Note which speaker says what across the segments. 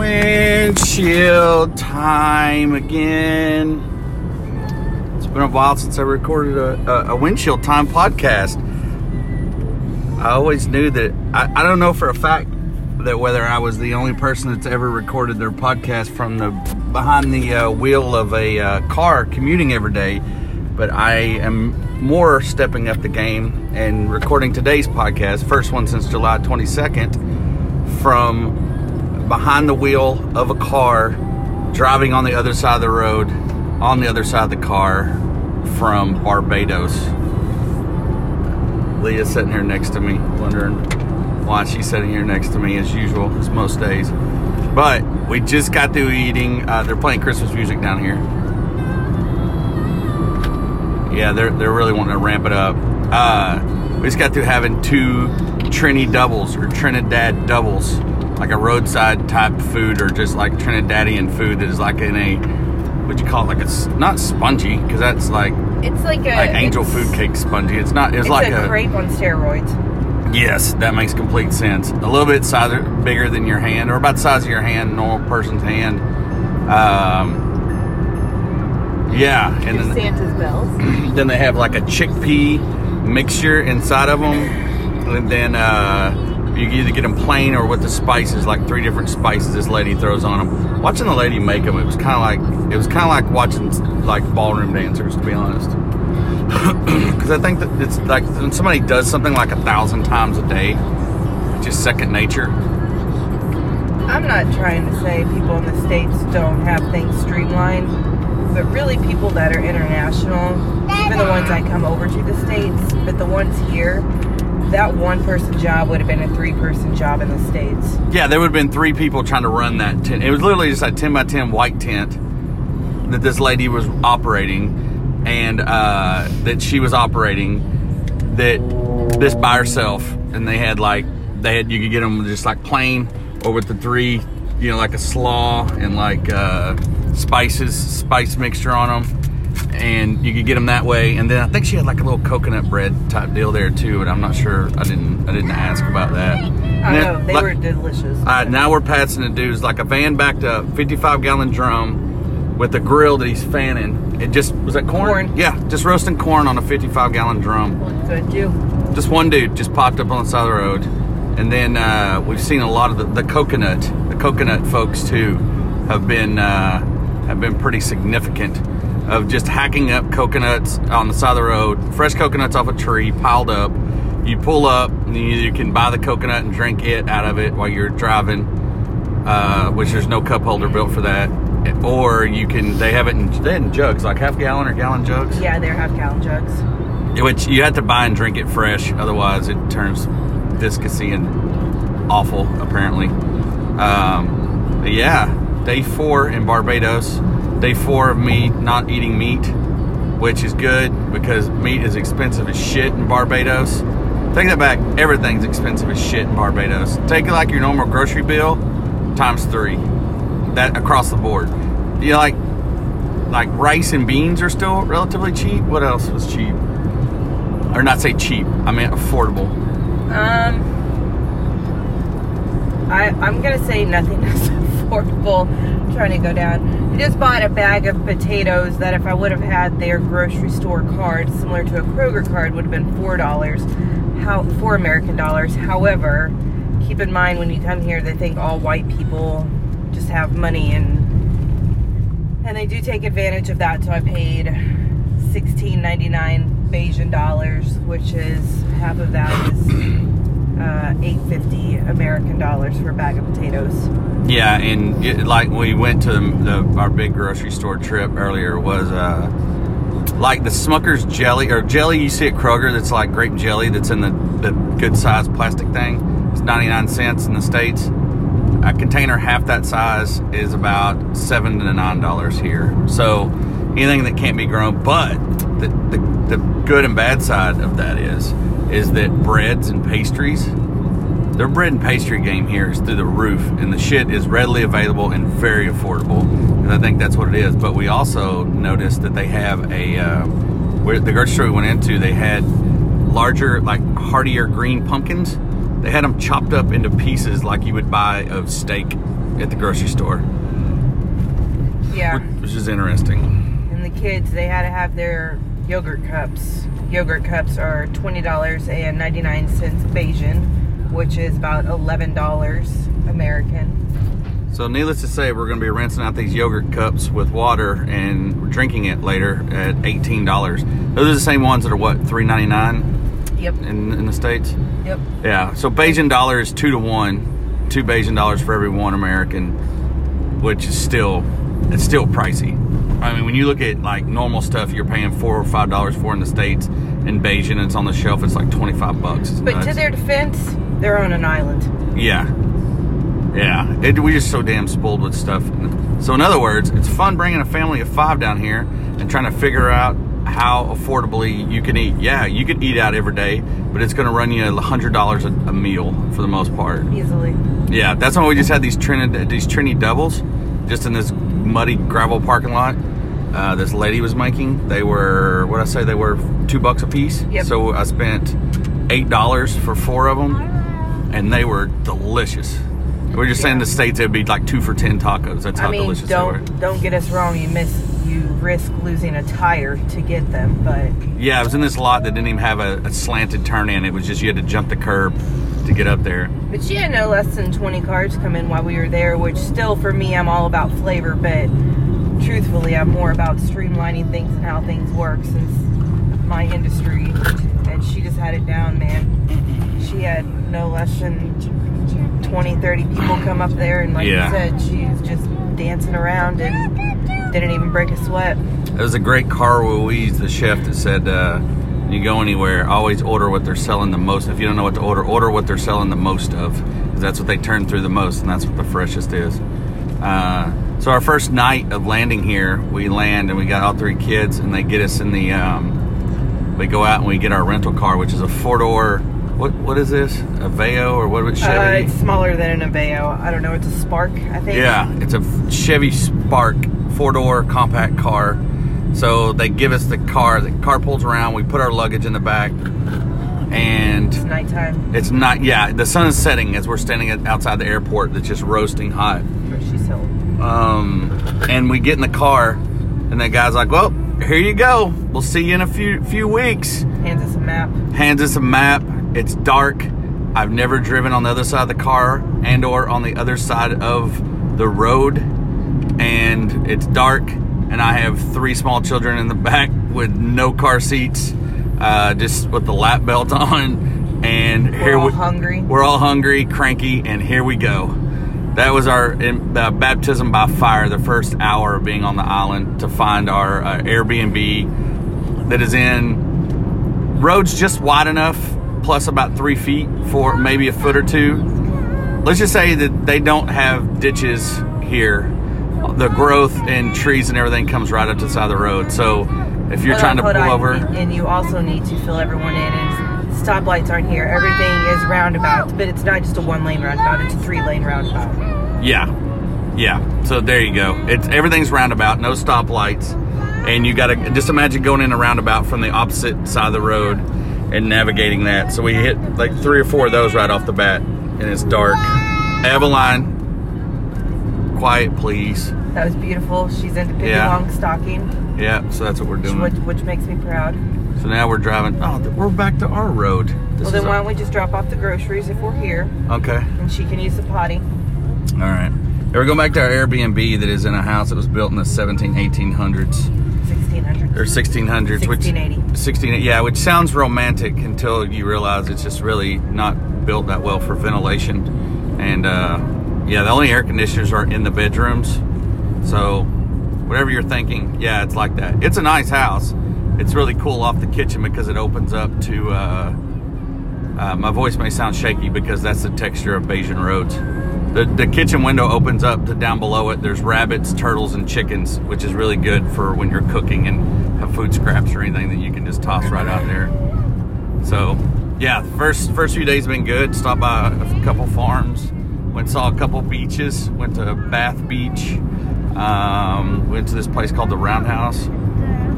Speaker 1: Windshield time again. It's been a while since I recorded a, a, a windshield time podcast. I always knew that, I, I don't know for a fact that whether I was the only person that's ever recorded their podcast from the behind the uh, wheel of a uh, car commuting every day, but I am more stepping up the game and recording today's podcast, first one since July 22nd, from behind the wheel of a car, driving on the other side of the road, on the other side of the car from Barbados. Leah's sitting here next to me, wondering why she's sitting here next to me as usual, as most days. But we just got through eating. Uh, they're playing Christmas music down here. Yeah, they're they're really wanting to ramp it up. Uh, we just got through having two Trini doubles or Trinidad doubles, like a roadside type food or just like Trinidadian food that is like in a what you call it, like it's not spongy because that's like
Speaker 2: It's like a
Speaker 1: like angel food cake spongy. It's not. It's,
Speaker 2: It's
Speaker 1: like
Speaker 2: a, crepe on steroids.
Speaker 1: Yes, that makes complete sense. A little bit size, bigger than your hand, or about the size of your hand, normal person's hand. Um, yeah, and then,
Speaker 2: Santa's bells.
Speaker 1: then they have like a chickpea mixture inside of them, and then uh, you either get them plain or with the spices, like three different spices this lady throws on them. Watching the lady make them, it was kind of like it was kind of like watching like ballroom dancers, to be honest because I think that it's like when somebody does something like a thousand times a day, just second nature.
Speaker 2: I'm not trying to say people in the states don't have things streamlined, but really people that are international, even the ones I come over to the states, but the ones here, that one person job would have been a three person job in the states.
Speaker 1: Yeah, there would have been three people trying to run that tent. It was literally just a ten by ten white tent that this lady was operating, and uh, that she was operating that this by herself, and they had like they had you could get them just like plain or with the three, you know, like a slaw and like uh, spices, spice mixture on them. And you could get them that way, and then I think she had like a little coconut bread type deal there too. But I'm not sure. I didn't. I didn't ask about that.
Speaker 2: I
Speaker 1: then,
Speaker 2: know, they
Speaker 1: like-
Speaker 2: were delicious.
Speaker 1: all right, now we're passing the dudes like a van backed up, 55 gallon drum with a grill that he's fanning. It just was that corn?
Speaker 2: Corn.
Speaker 1: Yeah, just roasting corn on a 55 gallon drum.
Speaker 2: Good too.
Speaker 1: Just one dude just popped up on the side of the road, and then uh, we've seen a lot of the, the coconut. The coconut folks too have been uh, have been pretty significant of just hacking up coconuts on the side of the road, fresh coconuts off a tree piled up. You pull up, and you either can buy the coconut and drink it out of it while you're driving, uh, which there's no cup holder built for that, or you can. They have it in, they in jugs, like half gallon or gallon jugs
Speaker 2: Yeah, they're half gallon jugs.
Speaker 1: which you have to buy and drink it fresh otherwise it turns viscousy and awful apparently um, yeah day four in barbados day four of me not eating meat which is good because meat is expensive as shit in barbados. Take that back. Everything's expensive as shit in barbados. Take it like your normal grocery bill times three. That across the board. You know, like like rice and beans are still relatively cheap. What else was cheap? Or not say cheap. I mean affordable.
Speaker 2: Um, I, I'm gonna say nothing is affordable. I'm trying to go down. Just bought a bag of potatoes that if I would have had their grocery store card, similar to a Kroger card, would have been four dollars. How four American dollars. However, keep in mind when you come here, they think all white people just have money and and they do take advantage of that. So I paid sixteen ninety nine Bajan dollars, which is half of that is uh, eight fifty American dollars for a bag of potatoes.
Speaker 1: yeah and it, like we went to the, the our big grocery store trip earlier was uh like the smucker's jelly or jelly you see at kroger that's like grape jelly that's in the, the good size plastic thing. It's 99 cents in the states. A container half that size is about seven to nine dollars here. So anything that can't be grown but the, the, the good and bad side of that is is that breads and pastries their bread and pastry game here is through the roof, and the shit is readily available and very affordable. And I think that's what it is. But we also noticed that they have a uh, where the grocery store we went into, they had larger, like heartier green pumpkins. They had them chopped up into pieces like you would buy of steak at the grocery store,
Speaker 2: Yeah.
Speaker 1: which is interesting.
Speaker 2: And the kids, they had to have their yogurt cups. Yogurt cups are twenty dollars and ninety nine cents Bajan, which is about eleven dollars American.
Speaker 1: So, needless to say, we're going to be rinsing out these yogurt cups with water and drinking it later at eighteen dollars. Those are the same ones that are what three ninety nine
Speaker 2: Yep.
Speaker 1: in in the states.
Speaker 2: Yep.
Speaker 1: Yeah. So Bajan dollar is two to one, two Bajan dollars for every one American, which is still it's still pricey. I mean, when you look at like normal stuff, you're paying four or five dollars for in the states. In Bajan, it's on the shelf. It's like twenty five bucks. It's
Speaker 2: But to their defense, they're on an island.
Speaker 1: Yeah. Yeah. It, we're just so damn spoiled with stuff. So, in other words, it's fun bringing a family of five down here and trying to figure out how affordably you can eat. Yeah, you could eat out every day, but it's going to run you a $100 a, a meal for the most part.
Speaker 2: Easily.
Speaker 1: Yeah, that's why we just had these Trinity, these Trini doubles just in this muddy gravel parking lot. Uh, this lady was making. They were what I say they were two bucks a piece.
Speaker 2: Yep.
Speaker 1: So I spent eight dollars for four of them, and they were delicious. We're just saying
Speaker 2: Yeah.
Speaker 1: the states it'd be like two for ten tacos. That's how
Speaker 2: I mean,
Speaker 1: delicious they were.
Speaker 2: don't don't get us wrong. You miss you risk losing a tire to get them, but
Speaker 1: Yeah, I was in this lot that didn't even have a, a slanted turn in. It was just you had to jump the curb to get up there.
Speaker 2: but she had no less than twenty cars come in while we were there. Which still, for me, I'm all about flavor, but truthfully, I'm more about streamlining things and how things work since my industry. And she just had it down, man. She had no less than 20, 30 people come up there, and like
Speaker 1: Yeah.
Speaker 2: you said, she's just dancing around and didn't even break a sweat.
Speaker 1: It was a great Carl Ruiz, the chef, that said, uh, "You go anywhere, always order what they're selling the most. If you don't know what to order, order what they're selling the most of, because that's what they turn through the most, and that's what the freshest is." Uh, so our first night of landing here, we land and we got all three kids, and they get us in the. Um, we go out and we get our rental car, which is a four door. What what is this? Aveo or what?
Speaker 2: Uh,
Speaker 1: Chevy?
Speaker 2: it's smaller than an Aveo. I don't know. It's a Spark, I think.
Speaker 1: Yeah, it's a Chevy Spark four door compact car. So they give us the car. The car pulls around. We put our luggage in the back, and
Speaker 2: It's nighttime.
Speaker 1: it's not. Yeah, the sun is setting as we're standing outside the airport. That's just roasting hot.
Speaker 2: She's so.
Speaker 1: Um, and we get in the car, and the guy's like, "Well, here you go. We'll see you in a few few weeks."
Speaker 2: Hands us a map.
Speaker 1: hands us a map. It's dark. I've never driven on the other side of the car and or on the other side of the road. And it's dark and I have three small children in the back with no car seats, uh, just with the lap belt on. And
Speaker 2: We're
Speaker 1: here
Speaker 2: all
Speaker 1: we,
Speaker 2: hungry.
Speaker 1: We're all hungry, cranky, and here we go. That was our in, uh, baptism by fire, the first hour of being on the island to find our uh, Airbnb that is in roads just wide enough, plus about three feet for maybe a foot or two. Let's just say that they don't have ditches here. The growth and trees and everything comes right up to the side of the road. So if you're trying to pull over,
Speaker 2: And you also need to fill everyone in. And stoplights aren't here. Everything is roundabouts, but it's not just a one lane roundabout, it's a three lane roundabout.
Speaker 1: Yeah, yeah. So there you go. It's everything's roundabout, no stoplights, and you got to just imagine going in a roundabout from the opposite side of the road and navigating that. So we hit like three or four of those right off the bat, and it's dark. Eveline, quiet, please.
Speaker 2: That was beautiful. She's into Pippi
Speaker 1: Yeah.
Speaker 2: Longstocking,
Speaker 1: Yeah, so that's what we're doing.
Speaker 2: which, which makes me proud.
Speaker 1: So now we're driving. Oh, we're back to our road. This
Speaker 2: well, then why don't we just drop off the groceries if we're here,
Speaker 1: okay.
Speaker 2: and she can use the potty.
Speaker 1: All right. Here we're going back to our Airbnb that is in a house that was built in the 17, 1800s.
Speaker 2: 1600.
Speaker 1: or 1600s, which
Speaker 2: 1680.
Speaker 1: 16 yeah, which sounds romantic until you realize it's just really not built that well for ventilation. And uh, yeah, the only air conditioners are in the bedrooms. So whatever you're thinking, yeah, it's like that. It's a nice house. It's really cool off the kitchen because it opens up to. Uh, uh, my voice may sound shaky because that's the texture of Bajan roads. The, the kitchen window opens up to down below it. There's rabbits, turtles, and chickens, which is really good for when you're cooking and have food scraps or anything that you can just toss right out there. So, yeah, first first few days have been good. Stopped by a couple farms, went saw a couple beaches. Went to Bath Beach. Um, went to this place called the Roundhouse.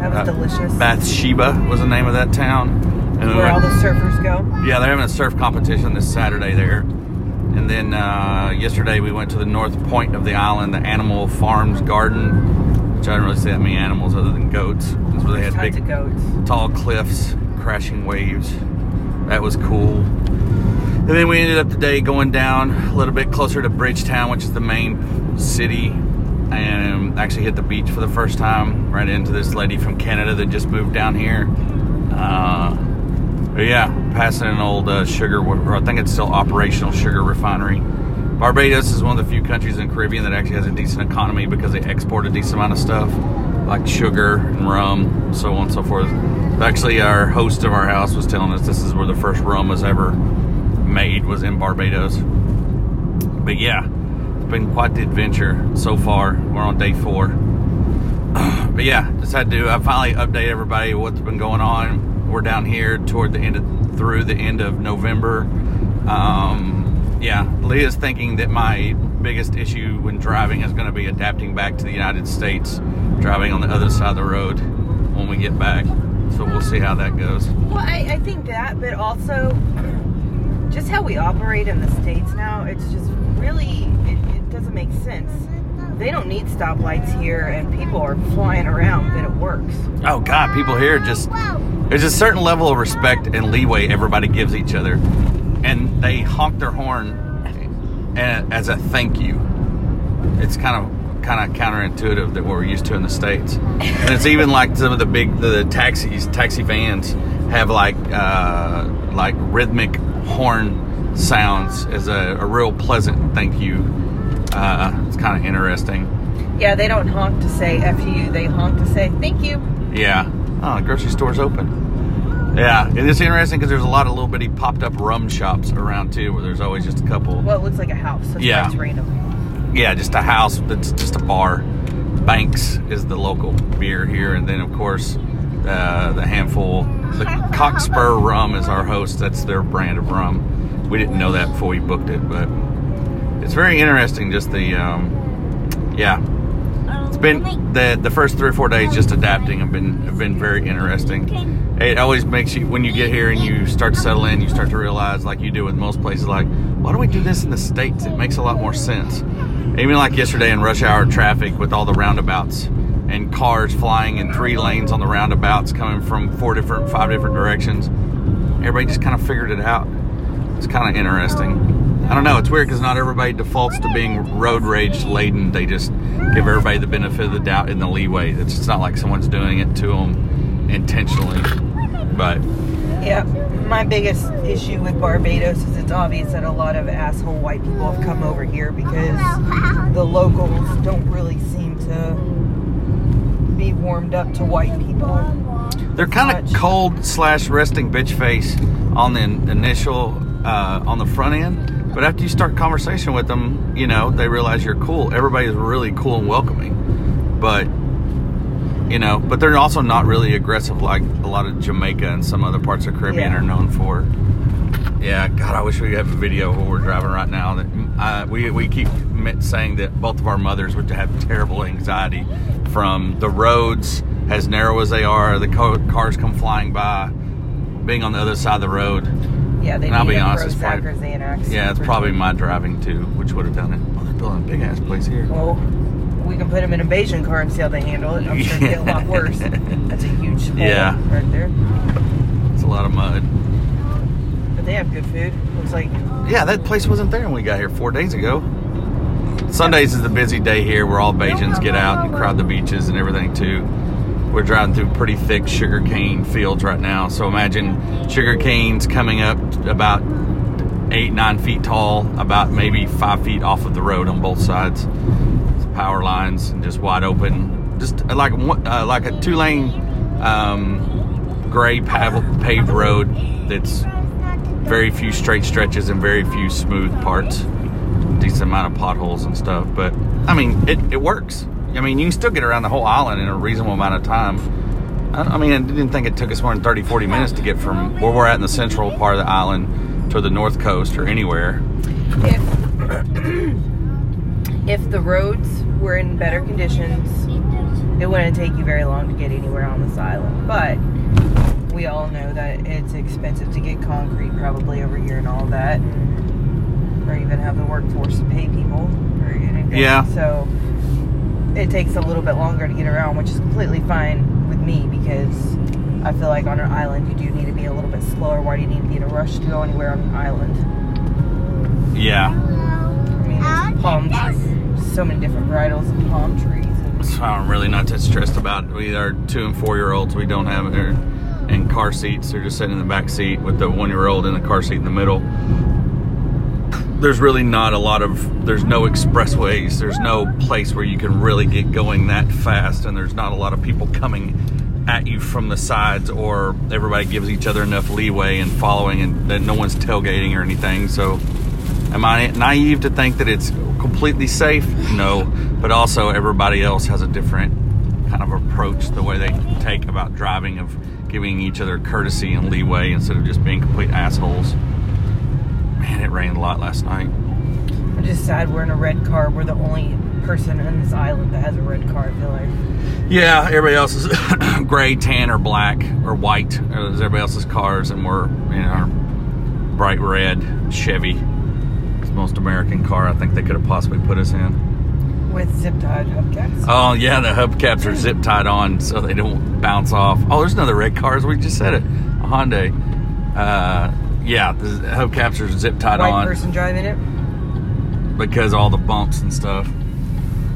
Speaker 2: That was
Speaker 1: Uh,
Speaker 2: delicious.
Speaker 1: Bathsheba was the name of that town. And we
Speaker 2: Where all the surfers go.
Speaker 1: yeah, they're having a surf competition this Saturday there, And then uh, yesterday we went to the north point of the island, the Animal Farms Garden, which I don't really see that many animals other than goats. That's where they had
Speaker 2: Tons
Speaker 1: big, tall cliffs, crashing waves. That was cool. And then we ended up today going down a little bit closer to Bridgetown, which is the main city, and actually hit the beach for the first time. Ran into this lady from Canada that just moved down here. Uh, yeah, passing an old uh, sugar, or I think it's still operational sugar refinery. Barbados is one of the few countries in the Caribbean that actually has a decent economy because they export a decent amount of stuff, like sugar and rum, so on and so forth. Actually, our host of our house was telling us this is where the first rum was ever made was in Barbados. But yeah, it's been quite the adventure so far. We're on day four. but yeah, just had to I finally update everybody what's been going on. We're down here toward the end of through the end of November. Um, yeah, Leah's thinking that my biggest issue when driving is going to be adapting back to the United States, driving on the other side of the road when we get back. So we'll see how that goes.
Speaker 2: Well, I, I think that, but also just how we operate in the states now. It's just really it, it doesn't make sense. They don't need stoplights here, and people are flying around, but it works.
Speaker 1: Oh God, people here just there's a certain level of respect and leeway everybody gives each other, and they honk their horn as a thank you. It's kind of kind of counterintuitive that what we're used to in the states, and it's even like some of the big the taxis, taxi vans have like uh, like rhythmic horn sounds as a, a real pleasant thank you. Uh, it's kind of interesting.
Speaker 2: Yeah, they don't honk to say "f you." They honk to say "thank you."
Speaker 1: Yeah. Oh, the grocery store's open. Yeah, and it's interesting because there's a lot of little bitty popped up rum shops around too, where there's always just a couple.
Speaker 2: Well, it looks like a house. So
Speaker 1: Yeah.
Speaker 2: random.
Speaker 1: Yeah, just a house that's just a bar. Banks is the local beer here, and then of course uh, the handful, the Cockspur Rum is our host. That's their brand of rum. We didn't know that before we booked it, but it's very interesting. Just the um, yeah, it's been the the first three or four days just adapting have been have been very interesting. It always makes you when you get here and you start to settle in, you start to realize, like you do with most places, like why don't we do this in the states? It makes a lot more sense. Even like yesterday in rush hour traffic with all the roundabouts and cars flying in three lanes on the roundabouts coming from four different, five different directions. Everybody just kind of figured it out. It's kind of interesting. I don't know. It's weird because not everybody defaults to being road rage laden. They just give everybody the benefit of the doubt and the leeway. It's just not like someone's doing it to them intentionally. But
Speaker 2: Yeah, my biggest issue with Barbados is it's obvious that a lot of asshole white people have come over here because the locals don't really seem to be warmed up to white people.
Speaker 1: they're kind of cold slash resting bitch face on the initial uh, on the front end. But after you start conversation with them, you know they realize you're cool. Everybody's really cool and welcoming. But you know, but they're also not really aggressive like a lot of Jamaica and some other parts of Caribbean
Speaker 2: Yeah.
Speaker 1: are known for. Yeah, God, I wish we could have a video of what we're driving right now. That uh, we we keep saying that both of our mothers would have terrible anxiety from the roads as narrow as they are. The cars come flying by, being on the other side of the road.
Speaker 2: Yeah, they
Speaker 1: And I'll be honest, it's probably-
Speaker 2: Xanax.
Speaker 1: Yeah, it's probably my driving too, which would have done it. Oh, they're building a big ass place here.
Speaker 2: Well, we can put them in a Bajan car and see how they handle it. I'm sure it'll get a lot worse. That's a huge
Speaker 1: Yeah.
Speaker 2: right there.
Speaker 1: It's a lot of mud.
Speaker 2: They have good food. Looks like
Speaker 1: Yeah, that place wasn't there when we got here four days ago. Sundays is the busy day here where all Bajans get out and crowd the beaches and everything too. We're driving through pretty thick sugarcane fields right now. So imagine sugar canes coming up about eight, nine feet tall, about maybe five feet off of the road on both sides. Power lines and just wide open. Just like uh, like a two lane um, gray paved road that's very few straight stretches and very few smooth parts. Decent amount of potholes and stuff, but I mean, it, it works. I mean, you can still get around the whole island in a reasonable amount of time. I, I mean, I didn't think it took us more than 30, 40 minutes to get from where we're at in the central part of the island to the north coast or anywhere.
Speaker 2: if if the roads were in better conditions, it wouldn't take you very long to get anywhere on this island. But we all know that it's expensive to get concrete probably over here and all that. or even have the workforce to pay people or anything.
Speaker 1: Yeah.
Speaker 2: So it takes a little bit longer to get around, which is completely fine with me because I feel like on an island you do need to be a little bit slower. Why do you need to be in a rush to go anywhere on an island?
Speaker 1: Yeah.
Speaker 2: I mean, there's palm trees, so many different varietals of palm trees.
Speaker 1: So I'm really not that stressed about we are two and four year olds. We don't have they're in car seats. They're just sitting in the back seat with the one year old in the car seat in the middle. There's really not a lot of there's no expressways. There's no place where you can really get going that fast, and there's not a lot of people coming at you from the sides, or everybody gives each other enough leeway and following, and that no one's tailgating or anything. So Am I naive to think that it's completely safe? No, but also everybody else has a different kind of approach the way they take about driving of giving each other courtesy and leeway instead of just being complete assholes. Man, it rained a lot last night.
Speaker 2: I'm just sad we're in a red car. We're the only person on this island that has a red car. I feel like.
Speaker 1: Yeah, everybody else is gray, tan, or black or white. As everybody else's cars, and we're in our bright red Chevy. It's the most American car I think they could have possibly put us in.
Speaker 2: With zip tied hubcaps.
Speaker 1: Oh yeah, the hubcaps are zip tied on so they don't bounce off. Oh, there's another red car. as We just said it, a Hyundai. Uh, yeah, the hubcaps are zip tied
Speaker 2: White
Speaker 1: on
Speaker 2: person driving it.
Speaker 1: because all the bumps and stuff.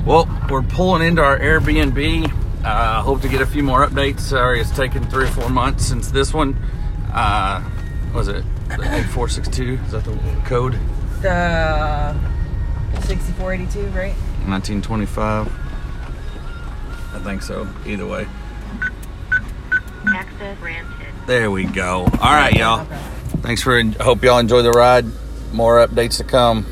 Speaker 1: Well, we're pulling into our Airbnb. Uh, hope to get a few more updates. Sorry, it's taken three or four months since this one. Uh, was it the 8462? Is that the code?
Speaker 2: The 6482, right?
Speaker 1: 1925. I think so. Either way.
Speaker 3: Access granted.
Speaker 1: There we go. All right, y'all. Thanks for. Hope y'all enjoy the ride. More updates to come.